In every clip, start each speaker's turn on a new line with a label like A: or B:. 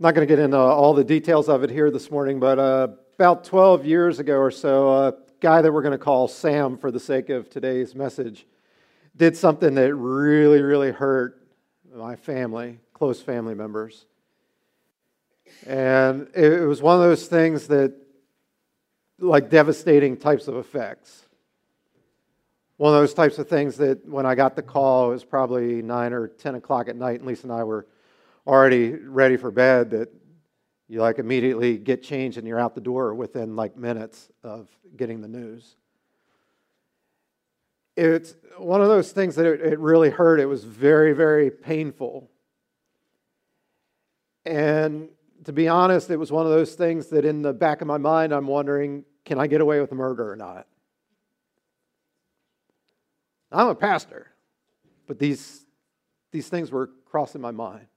A: I'm not going to get into all the details of it here this morning, but uh, about 12 years ago or so, a guy that we're going to call Sam for the sake of today's message did something that really, really hurt my family, close family members. And it was one of those things that, like devastating types of effects. One of those types of things that when I got the call, it was probably 9 or 10 o'clock at night, and Lisa and I were already ready for bed, that you like immediately get changed and you're out the door within like minutes of getting the news. It's one of those things that it, it really hurt. It was very, very painful. And to be honest, it was one of those things that in the back of my mind, I'm wondering can I get away with murder or not? I'm a pastor, but these, these things were crossing my mind.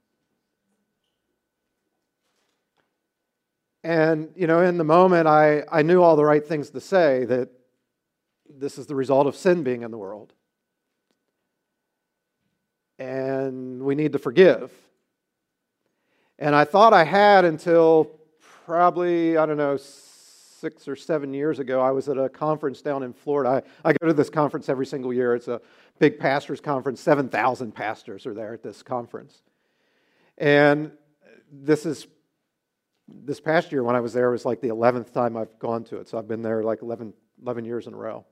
A: And, you know, in the moment, I, I knew all the right things to say that this is the result of sin being in the world. And we need to forgive. And I thought I had until probably, I don't know, six or seven years ago. I was at a conference down in Florida. I, I go to this conference every single year. It's a big pastors' conference. 7,000 pastors are there at this conference. And this is this past year when I was there was like the 11th time I've gone to it. So I've been there like 11, 11 years in a row.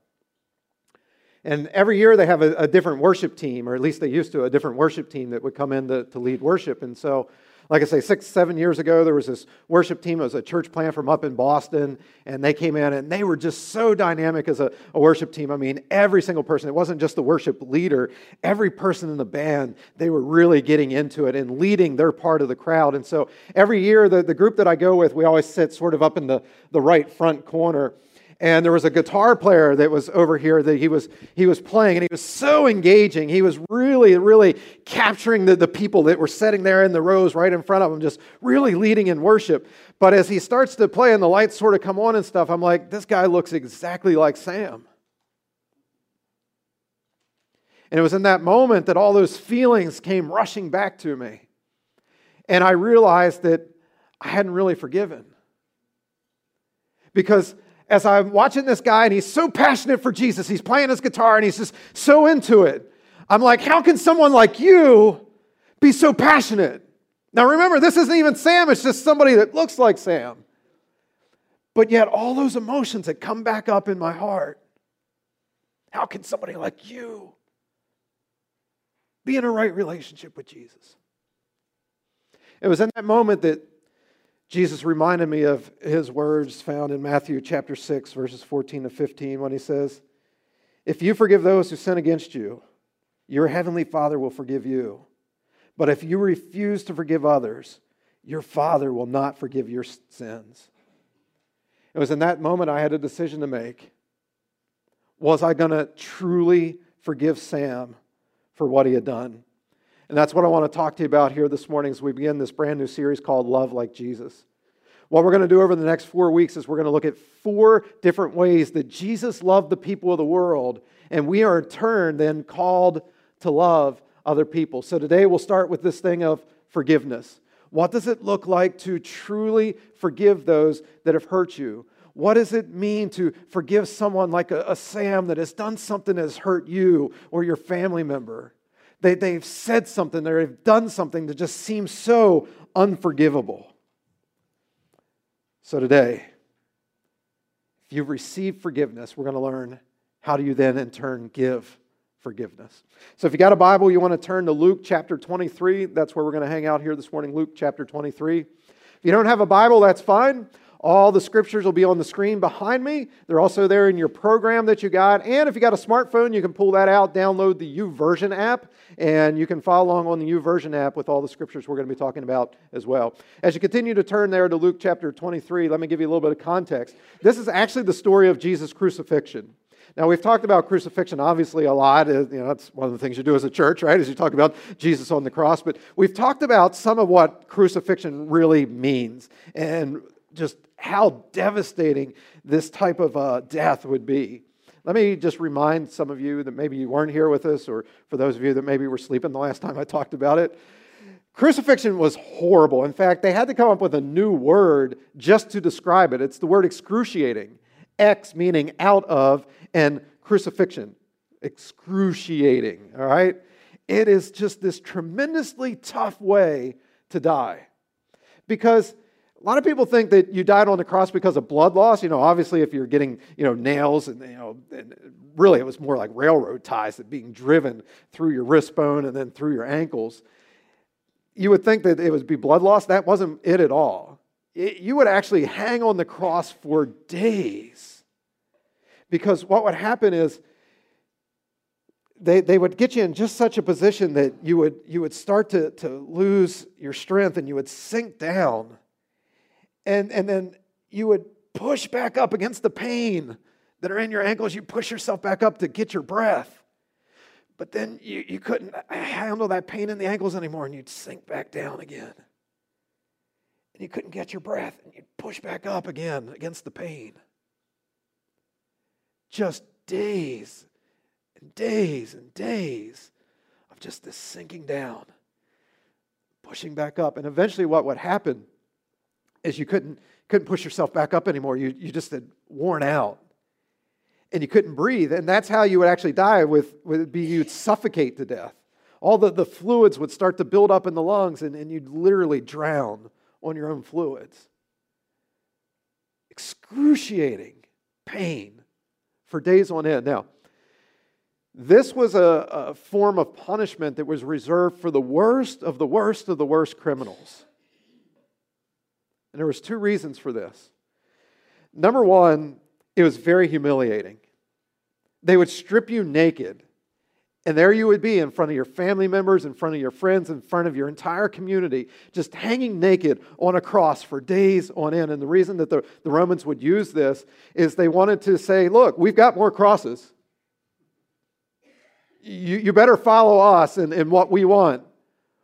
A: And every year they have a, a, different worship team, or at least they used to, a different worship team that would come in to, to lead worship. And so like I say, six, seven years ago, there was this worship team. It was a church plant from up in Boston, and they came in and they were just so dynamic as a, a worship team. I mean, every single person, it wasn't just the worship leader, every person in the band, they were really getting into it and leading their part of the crowd. And so every year, the, the group that I go with, we always sit sort of up in the, the right front corner and there was a guitar player that was over here that he was he was playing and he was so engaging. He was really really capturing the, the people that were sitting there in the rows right in front of him just really leading in worship. But as he starts to play and the lights sort of come on and stuff i'm like this guy looks exactly like sam. And it was in that moment that all those feelings came rushing back to me. And i realized that i hadn't really forgiven. Because as I'm watching this guy and he's so passionate for Jesus, he's playing his guitar and he's just so into it. I'm like, how can someone like you be so passionate? Now remember, this isn't even Sam, it's just somebody that looks like Sam. But yet, all those emotions that come back up in my heart. How can somebody like you be in a right relationship with Jesus? It was in that moment that Jesus reminded me of his words found in Matthew chapter 6, verses 14 to 15, when he says, If you forgive those who sin against you, your heavenly Father will forgive you. But if you refuse to forgive others, your Father will not forgive your sins. It was in that moment I had a decision to make. Was I going to truly forgive Sam for what he had done? And that's what I want to talk to you about here this morning as we begin this brand new series called Love Like Jesus. What we're going to do over the next four weeks is we're going to look at four different ways that Jesus loved the people of the world, and we are in turn then called to love other people. So today we'll start with this thing of forgiveness. What does it look like to truly forgive those that have hurt you? What does it mean to forgive someone like a, a Sam that has done something that has hurt you or your family member? They, they've said something, they've done something that just seems so unforgivable. So today, if you've received forgiveness, we're going to learn how do you then in turn give forgiveness. So if you got a Bible, you want to turn to Luke chapter 23. That's where we're going to hang out here this morning, Luke chapter 23. If you don't have a Bible, that's fine. All the scriptures will be on the screen behind me. They're also there in your program that you got. And if you got a smartphone, you can pull that out, download the YouVersion app, and you can follow along on the YouVersion app with all the scriptures we're going to be talking about as well. As you continue to turn there to Luke chapter 23, let me give you a little bit of context. This is actually the story of Jesus' crucifixion. Now, we've talked about crucifixion obviously a lot. Uh, you know, that's one of the things you do as a church, right? Is you talk about Jesus on the cross. But we've talked about some of what crucifixion really means and just how devastating this type of uh, death would be. Let me just remind some of you that maybe you weren't here with us, or for those of you that maybe were sleeping the last time I talked about it. Crucifixion was horrible. In fact, they had to come up with a new word just to describe it. It's the word excruciating. Ex meaning out of, and crucifixion, excruciating, all right? It is just this tremendously tough way to die. Because a lot of people think that you died on the cross because of blood loss. You know, obviously, if you're getting, you know, nails and, you know, and really it was more like railroad ties that being driven through your wrist bone and then through your ankles. You would think that it would be blood loss. That wasn't it at all. It, you would actually hang on the cross for days. Because what would happen is they, they would get you in just such a position that you would, you would start to, to lose your strength and you would sink down. And, and then you would push back up against the pain that are in your ankles. You push yourself back up to get your breath. But then you, you couldn't handle that pain in the ankles anymore and you'd sink back down again. And you couldn't get your breath and you'd push back up again against the pain. Just days and days and days of just this sinking down, pushing back up. And eventually, what would happen is you couldn't, couldn't push yourself back up anymore. You, you just had worn out and you couldn't breathe. And that's how you would actually die with, with be you'd suffocate to death. All the, the fluids would start to build up in the lungs and, and you'd literally drown on your own fluids. Excruciating pain for days on end. Now, this was a, a, form of punishment that was reserved for the worst of the worst of the worst criminals. And there was two reasons for this. Number one, it was very humiliating. They would strip you naked, and there you would be in front of your family members, in front of your friends, in front of your entire community, just hanging naked on a cross for days on end. And the reason that the, the Romans would use this is they wanted to say, look, we've got more crosses you, you better follow us and, and what we want,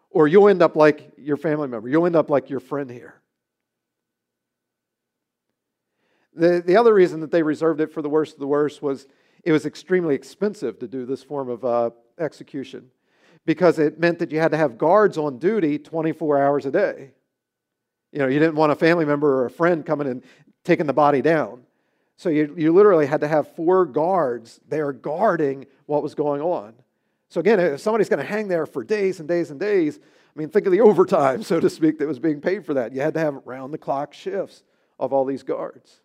A: or you'll end up like your family member. You'll end up like your friend here. The, the other reason that they reserved it for the worst of the worst was it was extremely expensive to do this form of uh, execution because it meant that you had to have guards on duty 24 hours a day. You know, you didn't want a family member or a friend coming and taking the body down. So you, you literally had to have four guards there guarding what was going on. So again, if somebody's going to hang there for days and days and days, I mean, think of the overtime, so to speak, that was being paid for that. You had to have round the clock shifts of all these guards.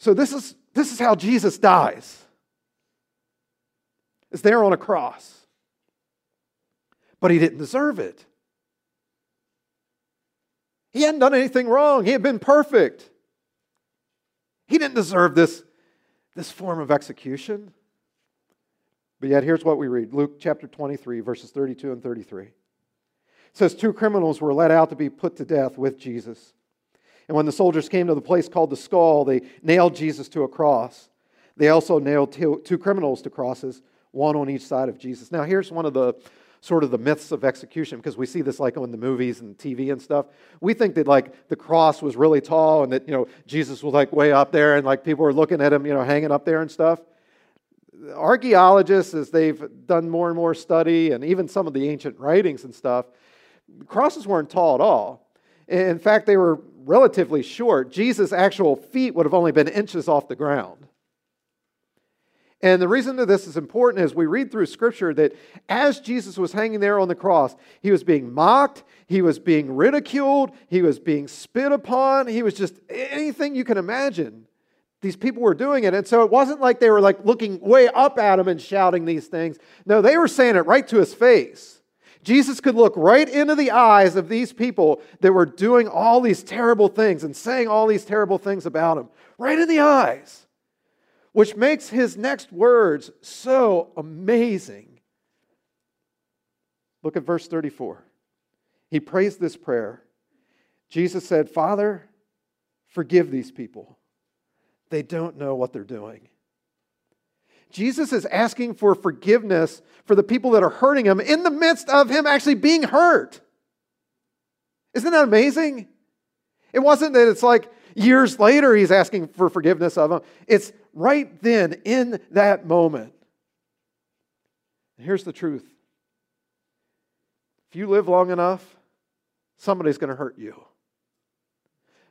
A: So this is, this is how Jesus dies. Is there on a cross. But he didn't deserve it. He hadn't done anything wrong. He had been perfect. He didn't deserve this, this form of execution. But yet, here's what we read Luke chapter 23, verses 32 and 33. It says, Two criminals were led out to be put to death with Jesus. And when the soldiers came to the place called the skull, they nailed Jesus to a cross. They also nailed two, two criminals to crosses, one on each side of Jesus. Now, here's one of the sort of the myths of execution because we see this like in the movies and TV and stuff. We think that like the cross was really tall and that, you know, Jesus was like way up there and like people were looking at him, you know, hanging up there and stuff. Archaeologists, as they've done more and more study and even some of the ancient writings and stuff, crosses weren't tall at all. In fact, they were relatively short. Jesus' actual feet would have only been inches off the ground. And the reason that this is important is we read through Scripture that as Jesus was hanging there on the cross, he was being mocked, he was being ridiculed, he was being spit upon, he was just anything you can imagine. These people were doing it. And so it wasn't like they were like looking way up at him and shouting these things. No, they were saying it right to his face. Jesus could look right into the eyes of these people that were doing all these terrible things and saying all these terrible things about him, right in the eyes which makes his next words so amazing. Look at verse 34. He prays this prayer. Jesus said, Father, forgive these people. They don't know what they're doing. Jesus is asking for forgiveness for the people that are hurting him in the midst of him actually being hurt. Isn't that amazing? It wasn't that it's like years later he's asking for forgiveness of them. It's right then, in that moment. And here's the truth if you live long enough, somebody's going to hurt you.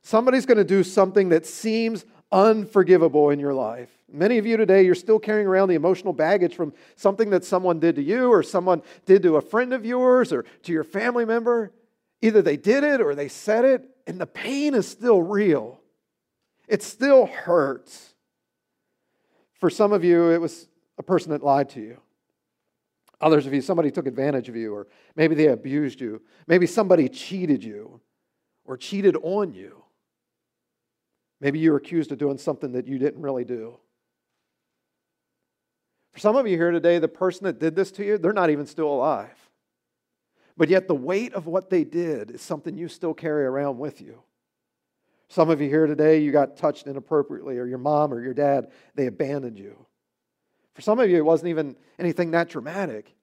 A: Somebody's going to do something that seems unforgivable in your life. Many of you today, you're still carrying around the emotional baggage from something that someone did to you or someone did to a friend of yours or to your family member. Either they did it or they said it, and the pain is still real. It still hurts. For some of you, it was a person that lied to you. Others of you, somebody took advantage of you, or maybe they abused you. Maybe somebody cheated you or cheated on you. Maybe you were accused of doing something that you didn't really do. For some of you here today, the person that did this to you, they're not even still alive. But yet, the weight of what they did is something you still carry around with you. Some of you here today, you got touched inappropriately, or your mom or your dad, they abandoned you. For some of you, it wasn't even anything that dramatic.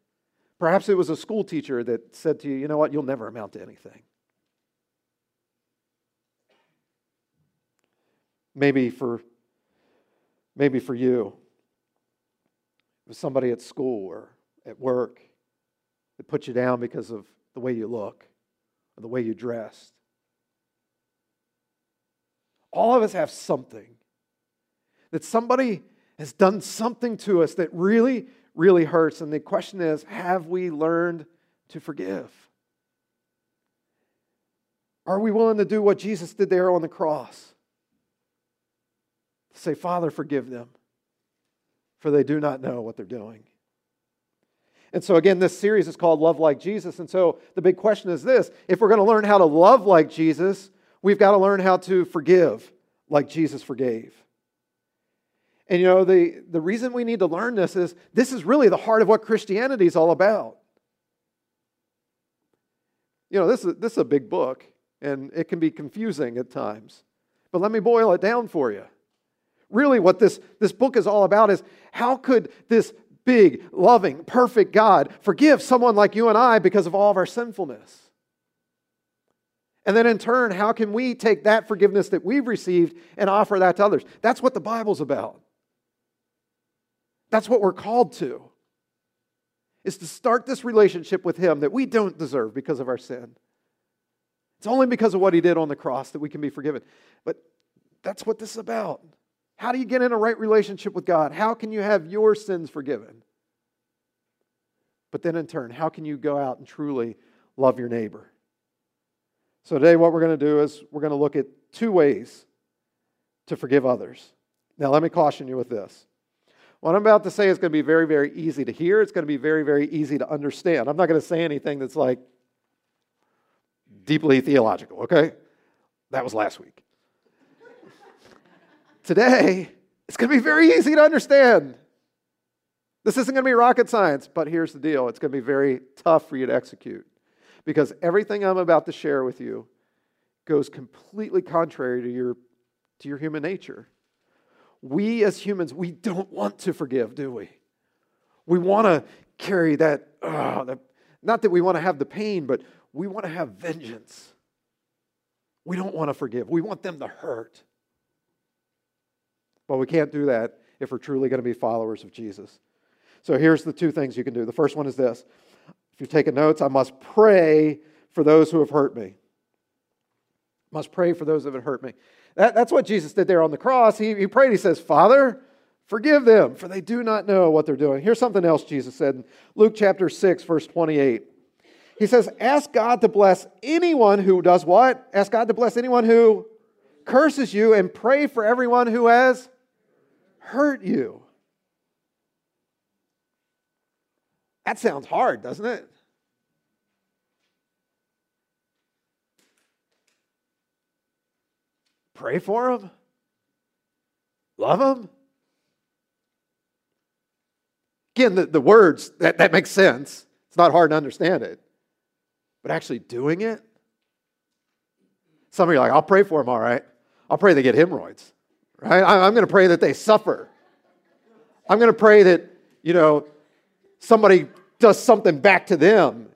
A: Perhaps it was a school teacher that said to you, you know what, you'll never amount to anything. Maybe for, maybe for you, was somebody at school or at work that put you down because of the way you look or the way you dressed. All of us have something that somebody has done something to us that really, really hurts. And the question is have we learned to forgive? Are we willing to do what Jesus did there on the cross? Say, Father, forgive them, for they do not know what they're doing. And so, again, this series is called Love Like Jesus. And so, the big question is this if we're going to learn how to love like Jesus, we've got to learn how to forgive like Jesus forgave. And you know, the, the reason we need to learn this is this is really the heart of what Christianity is all about. You know, this is, this is a big book, and it can be confusing at times. But let me boil it down for you. Really, what this, this book is all about is how could this big, loving, perfect God forgive someone like you and I because of all of our sinfulness? And then in turn, how can we take that forgiveness that we've received and offer that to others? That's what the Bible's about. That's what we're called to. Is to start this relationship with him that we don't deserve because of our sin. It's only because of what he did on the cross that we can be forgiven. But that's what this is about. How do you get in a right relationship with God? How can you have your sins forgiven? But then in turn, how can you go out and truly love your neighbor? So today, what we're going to do is we're going to look at two ways to forgive others. Now, let me caution you with this. What I'm about to say is going to be very, very easy to hear. It's going to be very, very easy to understand. I'm not going to say anything that's like deeply theological, okay? That was last week. Today, it's going to be very easy to understand. This isn't going to be rocket science, but here's the deal it's going to be very tough for you to execute because everything I'm about to share with you goes completely contrary to your, to your human nature we as humans, we don't want to forgive, do we? We want to carry that, uh, not that we want to have the pain, but we want to have vengeance. We don't want to forgive. We want them to hurt. But we can't do that if we're truly going to be followers of Jesus. So here's the two things you can do. The first one is this. If you're taking notes, I must pray for those who have hurt me. Must pray for those that have hurt me. That, that's what Jesus did there on the cross. He, he prayed, he says, Father, forgive them, for they do not know what they're doing. Here's something else Jesus said in Luke chapter 6, verse 28. He says, Ask God to bless anyone who does what? Ask God to bless anyone who curses you and pray for everyone who has hurt you. That sounds hard, doesn't it? Pray for them? Love them? Again, the, the words, that, that makes sense. It's not hard to understand it. But actually doing it? Some of you are like, I'll pray for them, all right. I'll pray they get hemorrhoids, right? I'm going to pray that they suffer. I'm going to pray that, you know, somebody does something back to them,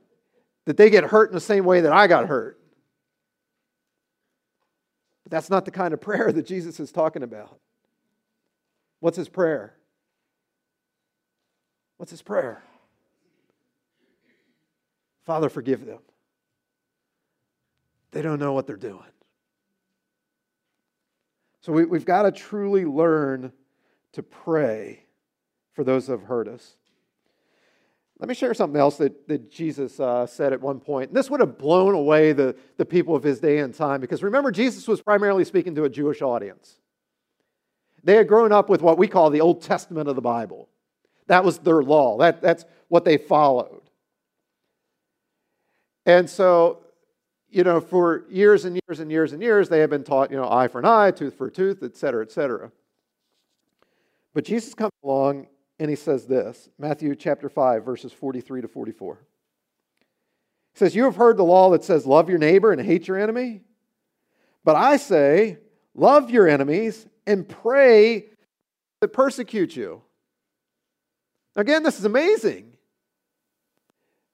A: that they get hurt in the same way that I got hurt. But that's not the kind of prayer that Jesus is talking about. What's his prayer? What's his prayer? Father, forgive them. They don't know what they're doing. So we, have got to truly learn to pray for those that have hurt us. Let me share something else that, that Jesus uh, said at one point. And this would have blown away the, the people of his day and time because remember, Jesus was primarily speaking to a Jewish audience. They had grown up with what we call the Old Testament of the Bible. That was their law, that, that's what they followed. And so, you know, for years and years and years and years, they have been taught, you know, eye for an eye, tooth for a tooth, et cetera, et cetera. But Jesus comes along and he says this Matthew chapter 5, verses 43 to 44. He says, You have heard the law that says, Love your neighbor and hate your enemy. But I say, Love your enemies and pray that persecute you. Again, this is amazing.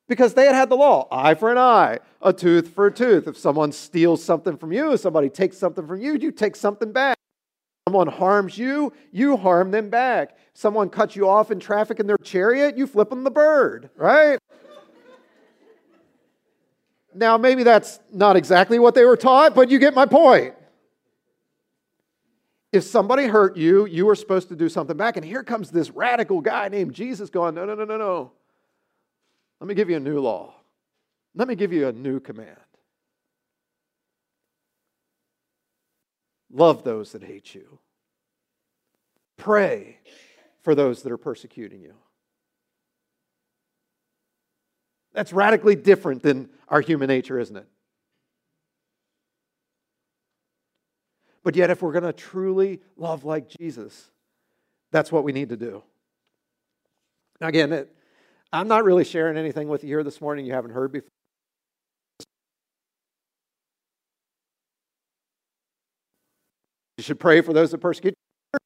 A: Because they had had the law eye for an eye, a tooth for a tooth. If someone steals something from you, if somebody takes something from you, you take something back. Someone harms you, you harm them back. Someone cuts you off in traffic in their chariot, you flip them the bird, right? now, maybe that's not exactly what they were taught, but you get my point. If somebody hurt you, you were supposed to do something back. And here comes this radical guy named Jesus going, No, no, no, no, no. Let me give you a new law. Let me give you a new command. Love those that hate you. Pray for those that are persecuting you. That's radically different than our human nature, isn't it? But yet, if we're going to truly love like Jesus, that's what we need to do. Now, again, it, I'm not really sharing anything with you here this morning you haven't heard before. You should pray for those that persecute. You.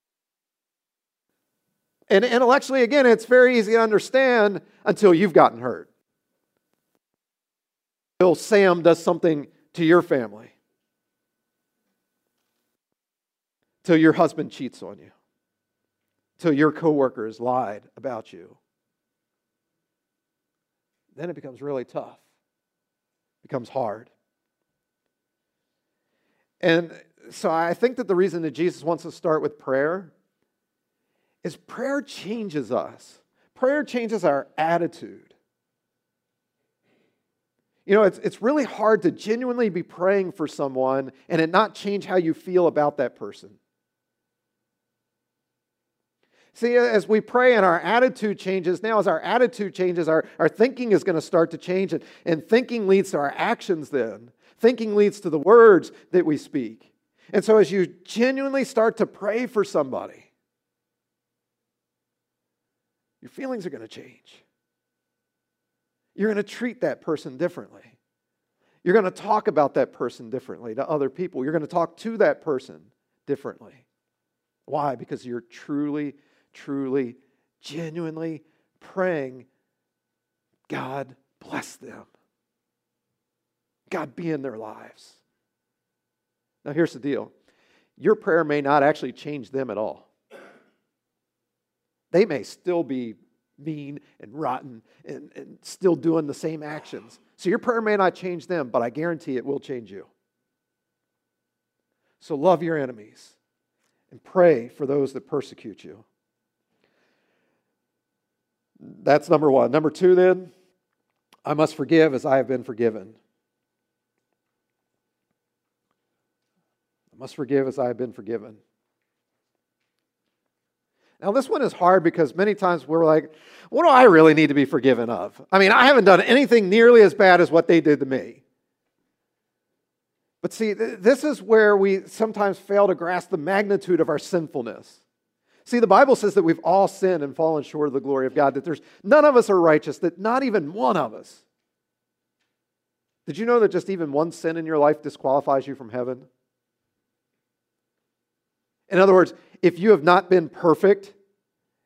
A: And intellectually, again, it's very easy to understand until you've gotten hurt. Until Sam does something to your family. Till your husband cheats on you. Till your coworker has lied about you. Then it becomes really tough. It becomes hard. And so I think that the reason that Jesus wants to start with prayer is prayer changes us. Prayer changes our attitude. You know, it's, it's really hard to genuinely be praying for someone and it not change how you feel about that person. See, uh, as we pray and our attitude changes, now as our attitude changes, our, our thinking is going to start to change. And, and thinking leads to our actions then. Thinking leads to the words that we speak. And so as you genuinely start to pray for somebody, your feelings are going to change. You're going to treat that person differently. You're going to talk about that person differently to other people. You're going to talk to that person differently. Why? Because you're truly, truly, genuinely praying, God bless them. God be in their lives. Now, here's the deal your prayer may not actually change them at all. They may still be mean and rotten and, and still doing the same actions. So your prayer may not change them, but I guarantee it will change you. So love your enemies and pray for those that persecute you. That's number one. Number two, then, I must forgive as I have been forgiven. I must forgive as I have been forgiven. Now, this one is hard because many times we're like, what do I really need to be forgiven of? I mean, I haven't done anything nearly as bad as what they did to me. But see, this is where we sometimes fail to grasp the magnitude of our sinfulness. See, the Bible says that we've all sinned and fallen short of the glory of God, that there's none of us are righteous, that not even one of us. Did you know that just even one sin in your life disqualifies you from heaven? In other words, if you have not been perfect,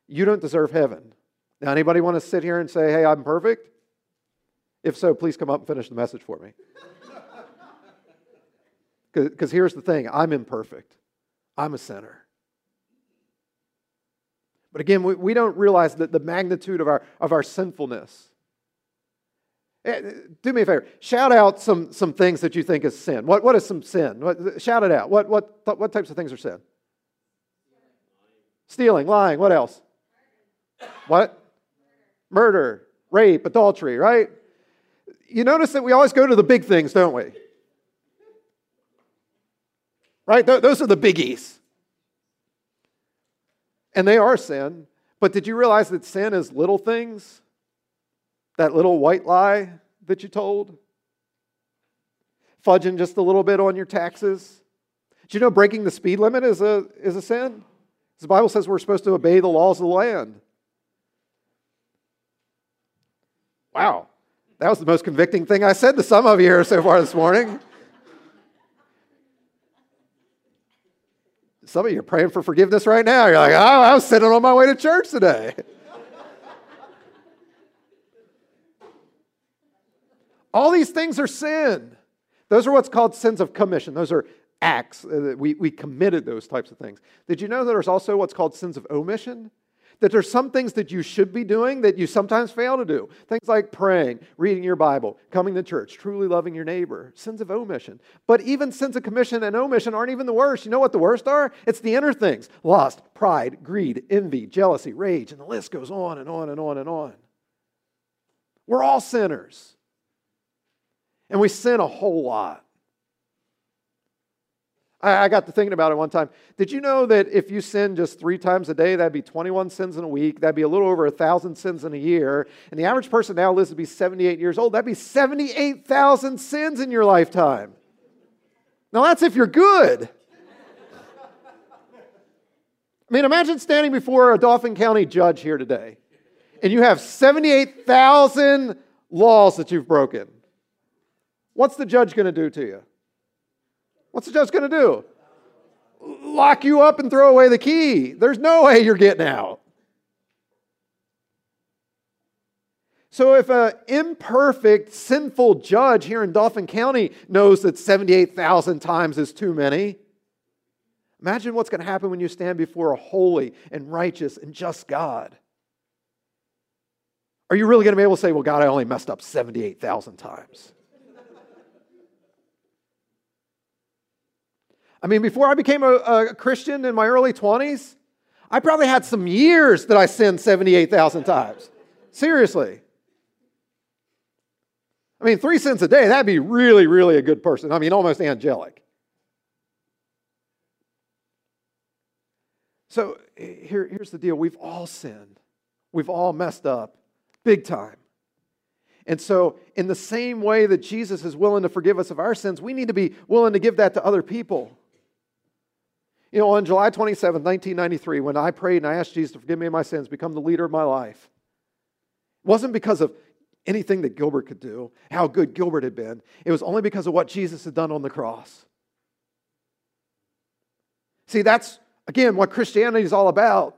A: you don't deserve heaven. Now, anybody want to sit here and say, hey, I'm perfect? If so, please come up and finish the message for me. Because here's the thing I'm imperfect, I'm a sinner. But again, we, we don't realize that the magnitude of our, of our sinfulness. Eh, do me a favor. Shout out some, some things that you think is sin. What, what is some sin? What, shout it out. What, what, what types of things are sin? Stealing, lying. What else? What? Murder, rape, adultery, right? You notice that we always go to the big things, don't we? Right? Th- those are the biggies. And they are sin. But did you realize that sin is little things? That little white lie that you told? Fudging just a little bit on your taxes? Do you know breaking the speed limit is a, is a sin? The Bible says we're supposed to obey the laws of the land. Wow, that was the most convicting thing I said to some of you here so far this morning. Some of you are praying for forgiveness right now. You're like, oh, I was sitting on my way to church today. All these things are sin. Those are what's called sins of commission. Those are acts. Uh, we, we committed those types of things. Did you know that there's also what's called sins of omission? That there's some things that you should be doing that you sometimes fail to do. Things like praying, reading your Bible, coming to church, truly loving your neighbor. Sins of omission. But even sins of commission and omission aren't even the worst. You know what the worst are? It's the inner things lust, pride, greed, envy, jealousy, rage, and the list goes on and on and on and on. We're all sinners. And we sin a whole lot. I, got to thinking about it one time. Did you know that if you sin just three times a day, that'd be 21 sins in a week? That'd be a little over a thousand sins in a year. And the average person now lives to be 78 years old. That'd be 78,000 sins in your lifetime. Now, that's if you're good. I mean, imagine standing before a Dauphin County judge here today, and you have 78,000 laws that you've broken. What's the judge going to do to you? What's the judge going to do? Lock you up and throw away the key. There's no way you're getting out. So, if an imperfect, sinful judge here in Dauphin County knows that 78,000 times is too many, imagine what's going to happen when you stand before a holy and righteous and just God. Are you really going to be able to say, Well, God, I only messed up 78,000 times? I mean, before I became a, a Christian in my early 20s, I probably had some years that I sinned 78,000 times. Seriously. I mean, three sins a day, that'd be really, really a good person. I mean, almost angelic. So here, here's the deal we've all sinned, we've all messed up big time. And so, in the same way that Jesus is willing to forgive us of our sins, we need to be willing to give that to other people. You know, on July 27, 1993, when I prayed and I asked Jesus to forgive me of my sins, become the leader of my life, it wasn't because of anything that Gilbert could do, how good Gilbert had been. It was only because of what Jesus had done on the cross. See, that's, again, what Christianity is all about,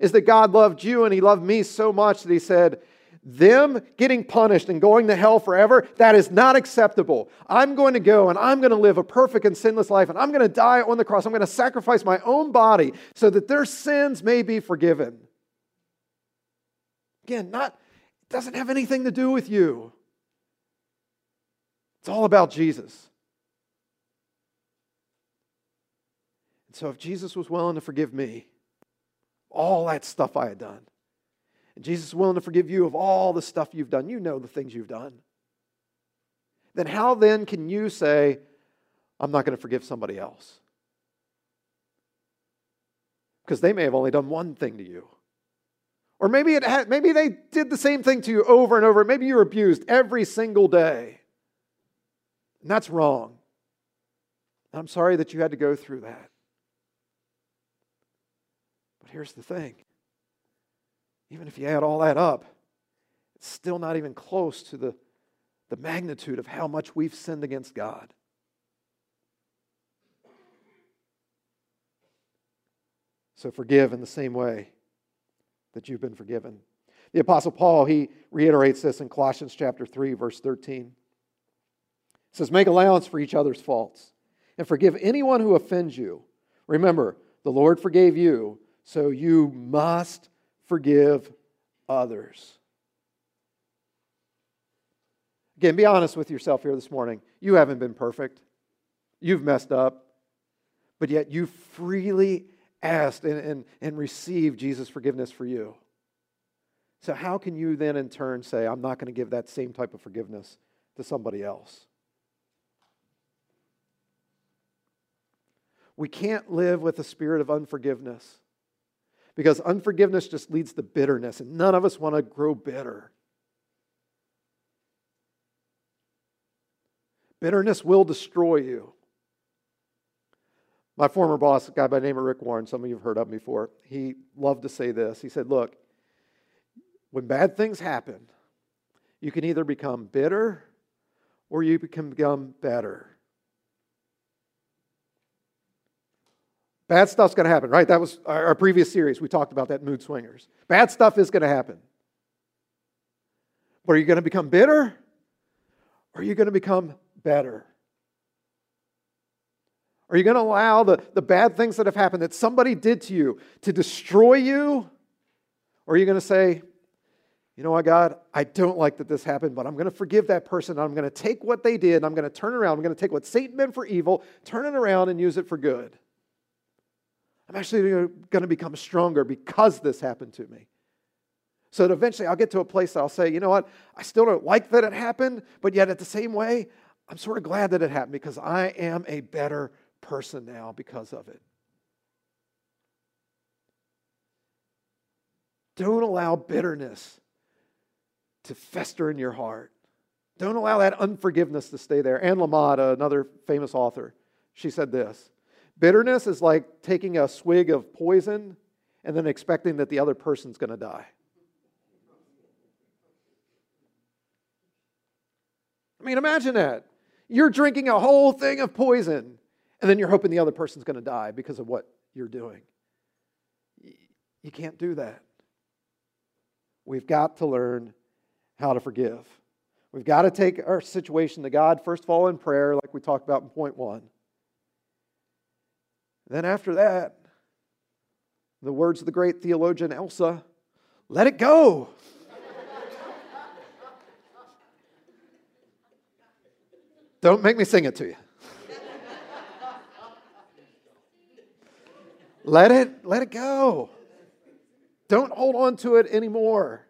A: is that God loved you and he loved me so much that he said, them getting punished and going to hell forever, that is not acceptable. I'm going to go and I'm going to live a perfect and sinless life and I'm going to die on the cross. I'm going to sacrifice my own body so that their sins may be forgiven. Again, not it doesn't have anything to do with you. It's all about Jesus. And so if Jesus was willing to forgive me, all that stuff I had done, and Jesus is willing to forgive you of all the stuff you've done. You know the things you've done. Then how then can you say, I'm not going to forgive somebody else? Because they may have only done one thing to you. Or maybe, it had, maybe they did the same thing to you over and over. Maybe you were abused every single day. And that's wrong. I'm sorry that you had to go through that. But here's the thing even if you add all that up, it's still not even close to the, the magnitude of how much we've sinned against God. So forgive in the same way that you've been forgiven. The Apostle Paul, he reiterates this in Colossians chapter 3, verse 13. He says, Make allowance for each other's faults and forgive anyone who offends you. Remember, the Lord forgave you, so you must forgive others. Again, be honest with yourself here this morning. You haven't been perfect, you've messed up, but yet you freely asked and, and, and received Jesus' forgiveness for you. So, how can you then in turn say, I'm not going to give that same type of forgiveness to somebody else? We can't live with a spirit of unforgiveness because unforgiveness just leads to bitterness, and none of us want to grow bitter. Bitterness will destroy you. My former boss, a guy by the name of Rick Warren, some of you have heard of him before, he loved to say this. He said, Look, when bad things happen, you can either become bitter or you can become better. Bad stuff's going to happen, right? That was our, previous series. We talked about that mood swingers. Bad stuff is going to happen. But are you going to become bitter or are you going to become better? Are you going to allow the, the bad things that have happened that somebody did to you to destroy you? Or are you going to say, you know what, God, I don't like that this happened, but I'm going to forgive that person. I'm going to take what they did and I'm going to turn around. I'm going to take what Satan meant for evil, turn it around, and use it for good. I'm actually going to become stronger because this happened to me. So that eventually I'll get to a place that I'll say, you know what, I still don't like that it happened, but yet at the same way, I'm sort of glad that it happened because I am a better person now because of it. Don't allow bitterness to fester in your heart. Don't allow that unforgiveness to stay there. Anne Lamott, another famous author, she said this Bitterness is like taking a swig of poison and then expecting that the other person's going to die. I mean, imagine that. You're drinking a whole thing of poison, and then you're hoping the other person's going to die because of what you're doing. You can't do that. We've got to learn how to forgive. We've got to take our situation to God, first of all, in prayer, like we talked about in point one. Then after that, the words of the great theologian Elsa, let it go. Don't make me sing it to you. let it let it go. Don't hold on to it anymore.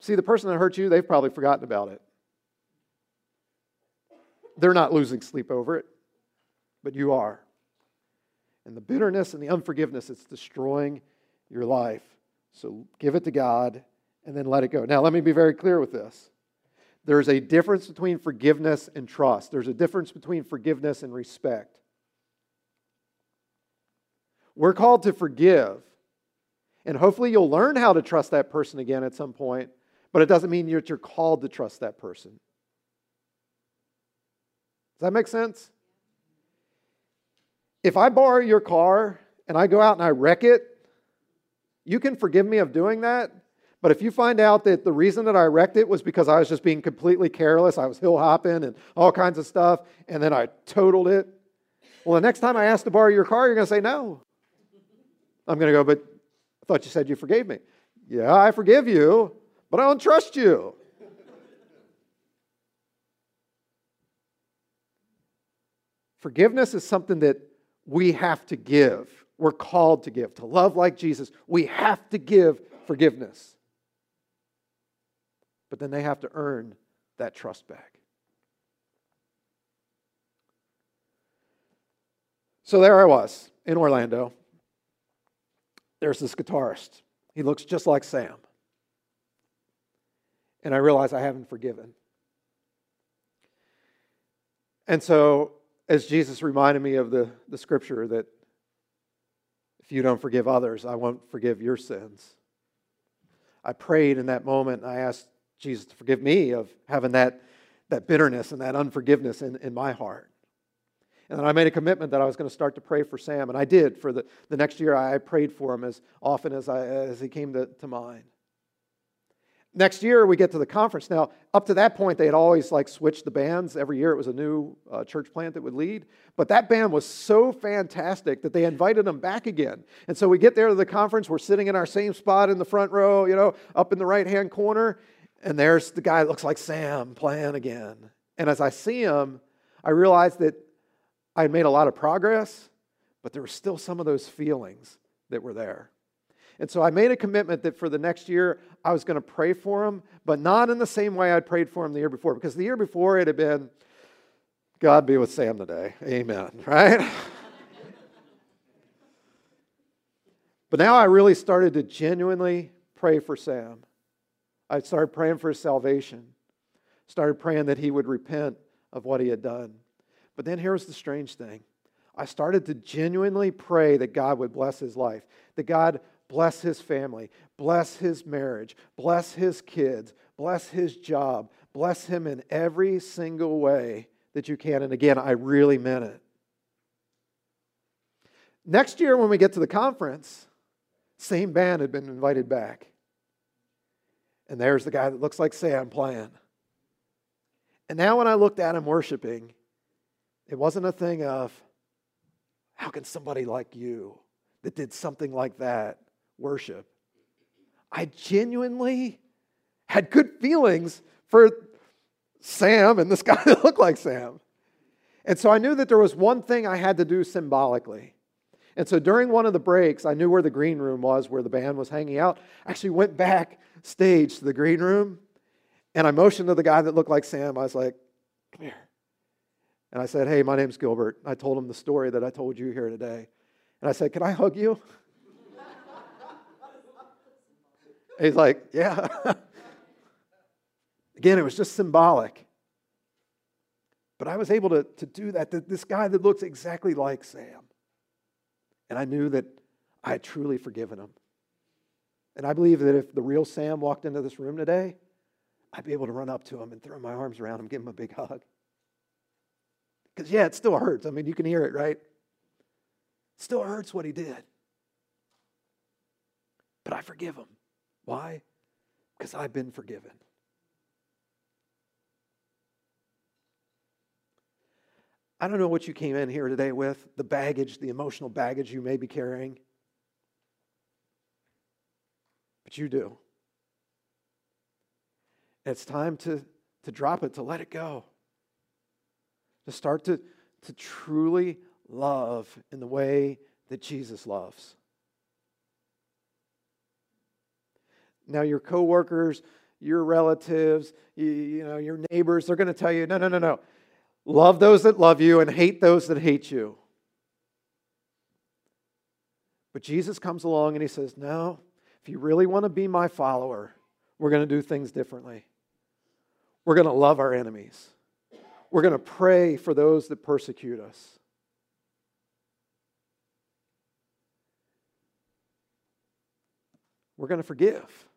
A: See, the person that hurt you, they've probably forgotten about it. They're not losing sleep over it but you are. And the bitterness and the unforgiveness, it's destroying your life. So give it to God and then let it go. Now, let me be very clear with this. There's a difference between forgiveness and trust, there's a difference between forgiveness and respect. We're called to forgive. And hopefully, you'll learn how to trust that person again at some point, but it doesn't mean that you're called to trust that person. Does that make sense? If I borrow your car and I go out and I wreck it, you can forgive me of doing that. But if you find out that the reason that I wrecked it was because I was just being completely careless, I was hill hopping and all kinds of stuff, and then I totaled it, well, the next time I ask to borrow your car, you're going to say no. I'm going to go, but I thought you said you forgave me. Yeah, I forgive you, but I don't trust you. Forgiveness is something that we have to give. We're called to give. To love like Jesus, we have to give forgiveness. But then they have to earn that trust back. So there I was in Orlando. There's this guitarist. He looks just like Sam. And I realize I haven't forgiven. And so as Jesus reminded me of the, the scripture that if you don't forgive others, I won't forgive your sins. I prayed in that moment and I asked Jesus to forgive me of having that, that bitterness and that unforgiveness in, in my heart. And then I made a commitment that I was going to start to pray for Sam, and I did. For the, the next year, I prayed for him as often as, I, as he came to, to mind. Next year, we get to the conference. Now, up to that point, they had always like switched the bands. Every year, it was a new uh, church plant that would lead. But that band was so fantastic that they invited them back again. And so we get there to the conference. We're sitting in our same spot in the front row, you know, up in the right hand corner. And there's the guy that looks like Sam playing again. And as I see him, I realize that I had made a lot of progress, but there were still some of those feelings that were there. And so I made a commitment that for the next year, I was going to pray for him, but not in the same way I'd prayed for him the year before, because the year before it had been, God be with Sam today. Amen. Right? but now I really started to genuinely pray for Sam. I started praying for his salvation, started praying that he would repent of what he had done. But then here's the strange thing I started to genuinely pray that God would bless his life, that God bless his family, bless his marriage, bless his kids, bless his job, bless him in every single way that you can. And again, I really meant it. Next year, when we get to the conference, same band had been invited back. And there's the guy that looks like Sam playing. And now, when I looked at him worshiping, it wasn't a thing of, how can somebody like you that did something like that worship? I genuinely had good feelings for Sam and this guy that looked like Sam. And so I knew that there was one thing I had to do symbolically. And so during one of the breaks, I knew where the green room was, where the band was hanging out. I actually went back stage to the green room and I motioned to the guy that looked like Sam. I was like, come here. And I said, hey, my name's Gilbert. I told him the story that I told you here today. And I said, can I hug you? He's like, yeah. Again, it was just symbolic. But I was able to, to do that. This guy that looks exactly like Sam. And I knew that I had truly forgiven him. And I believe that if the real Sam walked into this room today, I'd be able to run up to him and throw my arms around him, give him a big hug. Because, yeah, it still hurts. I mean, you can hear it, right? It still hurts what he did. But I forgive him. Why? Because I've been forgiven. I don't know what you came in here today with, the baggage, the emotional baggage you may be carrying. But you do. It's time to, to drop it, to let it go, to start to, to truly love in the way that Jesus loves. Now, your coworkers, your relatives, you, you know, your neighbors, they're going to tell you, no, no, no, no. Love those that love you and hate those that hate you. But Jesus comes along and he says, No, if you really want to be my follower, we're going to do things differently. We're going to love our enemies. We're going to pray for those that persecute us. We're going to forgive,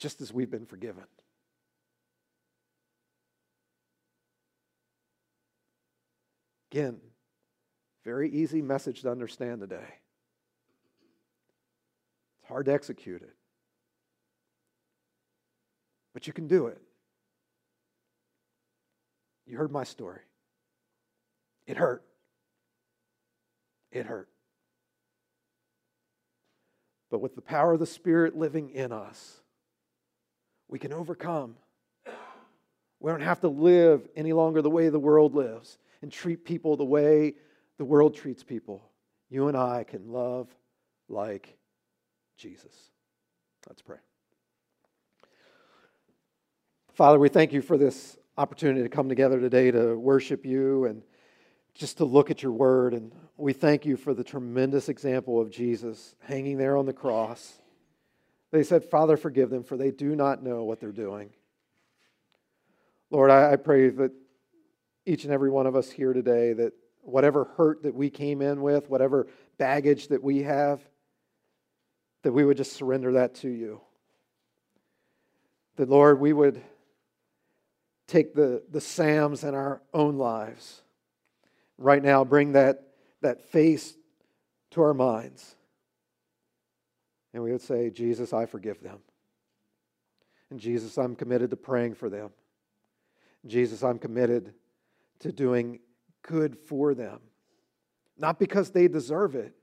A: just as we've been forgiven. Again, very easy message to understand today. It's hard to execute it. But you can do it. You heard my story. It hurt. It hurt. But with the power of the Spirit living in us, we can overcome. We don't have to live any longer the way the world lives and treat people the way the world treats people. You and I can love like Jesus. Let's pray. Father, we thank you for this opportunity to come together today to worship you and just to look at your word. And we thank you for the tremendous example of Jesus hanging there on the cross. They said, Father, forgive them, for they do not know what they're doing. Lord, I, I pray that each and every one of us here today that whatever hurt that we came in with, whatever baggage that we have, that we would just surrender that to you. That, Lord, we would take the, the Sams in our own lives. Right now, bring that, that face to our minds. And we would say, Jesus, I forgive them. And Jesus, I'm committed to praying for them. Jesus, I'm committed to doing good for them. Not because they deserve it,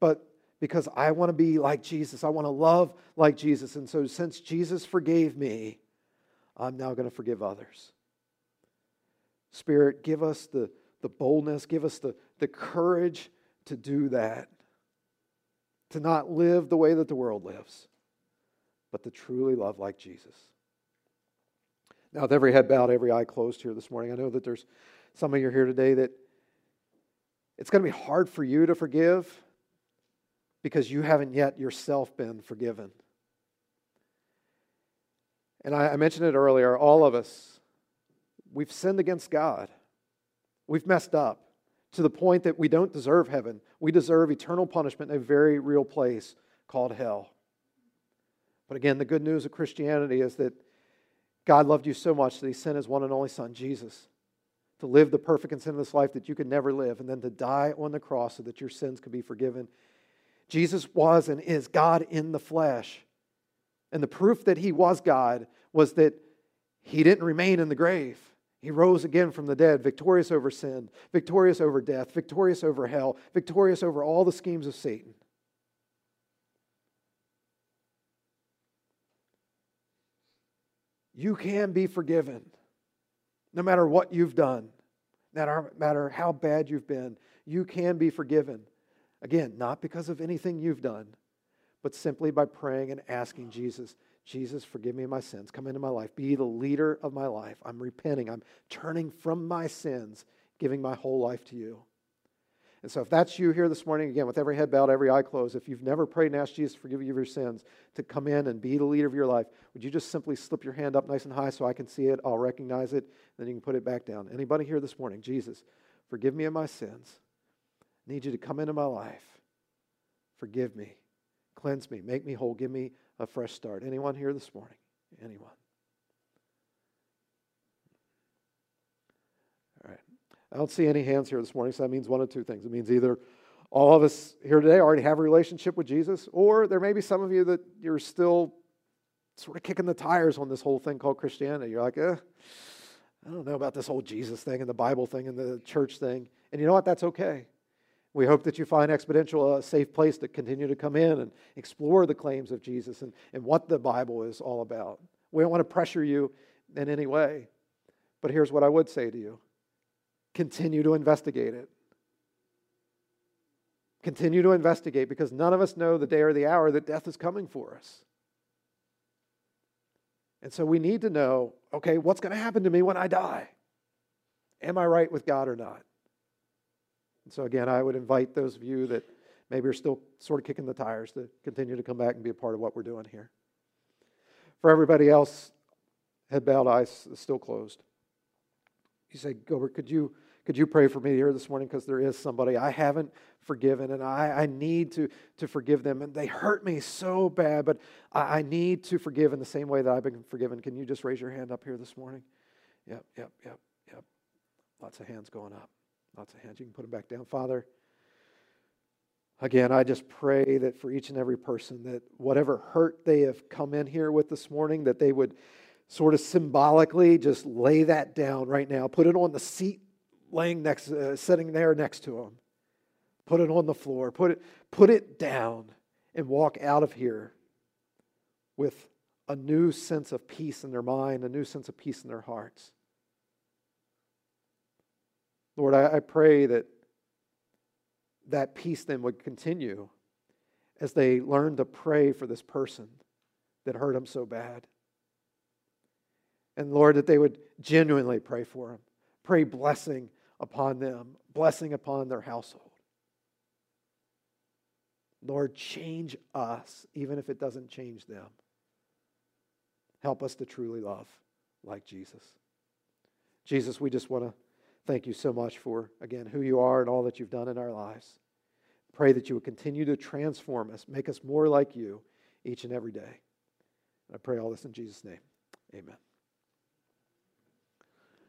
A: but because I want to be like Jesus. I want to love like Jesus. And so, since Jesus forgave me, I'm now going to forgive others. Spirit, give us the, the boldness, give us the, the courage to do that, to not live the way that the world lives, but to truly love like Jesus. Now, with every head bowed, every eye closed here this morning, I know that there's some of you here today that it's going to be hard for you to forgive because you haven't yet yourself been forgiven. And I, I mentioned it earlier all of us, we've sinned against God. We've messed up to the point that we don't deserve heaven. We deserve eternal punishment in a very real place called hell. But again, the good news of Christianity is that God loved you so much that he sent his one and only Son, Jesus, to live the perfect and sinless life that you could never live, and then to die on the cross so that your sins could be forgiven. Jesus was and is God in the flesh. And the proof that he was God was that he didn't remain in the grave. He rose again from the dead, victorious over sin, victorious over death, victorious over hell, victorious over all the schemes of Satan. You can be forgiven no matter what you've done, no matter how bad you've been. You can be forgiven. Again, not because of anything you've done, but simply by praying and asking Jesus Jesus, forgive me of my sins. Come into my life. Be the leader of my life. I'm repenting. I'm turning from my sins, giving my whole life to you. And so, if that's you here this morning, again, with every head bowed, every eye closed, if you've never prayed and asked Jesus to forgive you of your sins, to come in and be the leader of your life, would you just simply slip your hand up nice and high so I can see it? I'll recognize it, then you can put it back down. Anybody here this morning? Jesus, forgive me of my sins. I need you to come into my life. Forgive me. Cleanse me. Make me whole. Give me a fresh start. Anyone here this morning? Anyone? All right. I don't see any hands here this morning, so that means one of two things. It means either all of us here today already have a relationship with Jesus, or there may be some of you that you're still sort of kicking the tires on this whole thing called Christianity. You're like, eh, I don't know about this whole Jesus thing and the Bible thing and the church thing. And you know what? That's okay. We hope that you find Exponential a safe place to continue to come in and explore the claims of Jesus and, and what the Bible is all about. We don't want to pressure you in any way. But here's what I would say to you continue to investigate it. Continue to investigate because none of us know the day or the hour that death is coming for us. And so we need to know okay, what's going to happen to me when I die? Am I right with God or not? And so, again, I would invite those of you that maybe are still sort of kicking the tires to continue to come back and be a part of what we're doing here. For everybody else, head bowed, eyes still closed. You say, Gilbert, could you, could you pray for me here this morning? Because there is somebody I haven't forgiven and I, I need to, to forgive them. And they hurt me so bad, but I, I need to forgive in the same way that I've been forgiven. Can you just raise your hand up here this morning? Yep, yep, yep, yep. Lots of hands going up. Lots of hands. You can put them back down. Father, again, I just pray that for each and every person, that whatever hurt they have come in here with this morning, that they would sort of symbolically just lay that down right now. Put it on the seat laying next, uh, sitting there next to them. Put it on the floor. Put it, put it down and walk out of here with a new sense of peace in their mind, a new sense of peace in their hearts. Lord, I, I pray that that peace then would continue as they learn to pray for this person that hurt them so bad. And Lord, that they would genuinely pray for them, pray blessing upon them, blessing upon their household. Lord, change us, even if it doesn't change them. Help us to truly love like Jesus. Jesus, we just want to thank you so much for, again, who you are and all that you've done in our lives. Pray that you would continue to transform us, make us more like you each and every day. And I pray all this in Jesus' name. Amen.